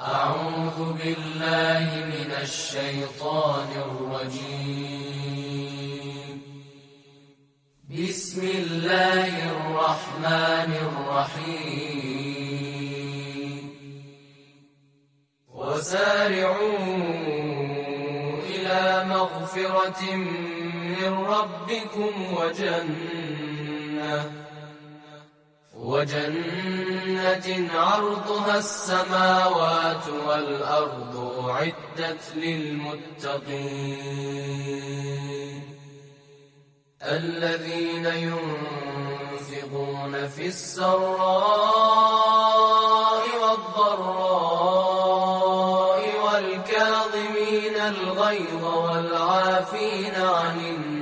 أعوذ بالله من الشيطان الرجيم. بسم الله الرحمن الرحيم. وسارعوا إلى مغفرة من ربكم وجنة. وجنة عرضها السماوات والأرض أعدت للمتقين الذين ينفقون في السراء والضراء والكاظمين الغيظ والعافين عن الناس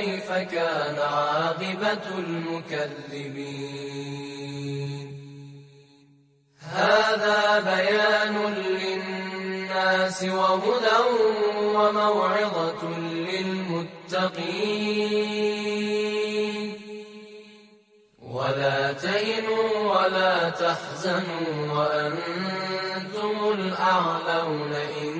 كيف كان عاقبة المكذبين؟ هذا بيان للناس وهدى وموعظة للمتقين. ولا تهنوا ولا تحزنوا وأنتم الأعلون إن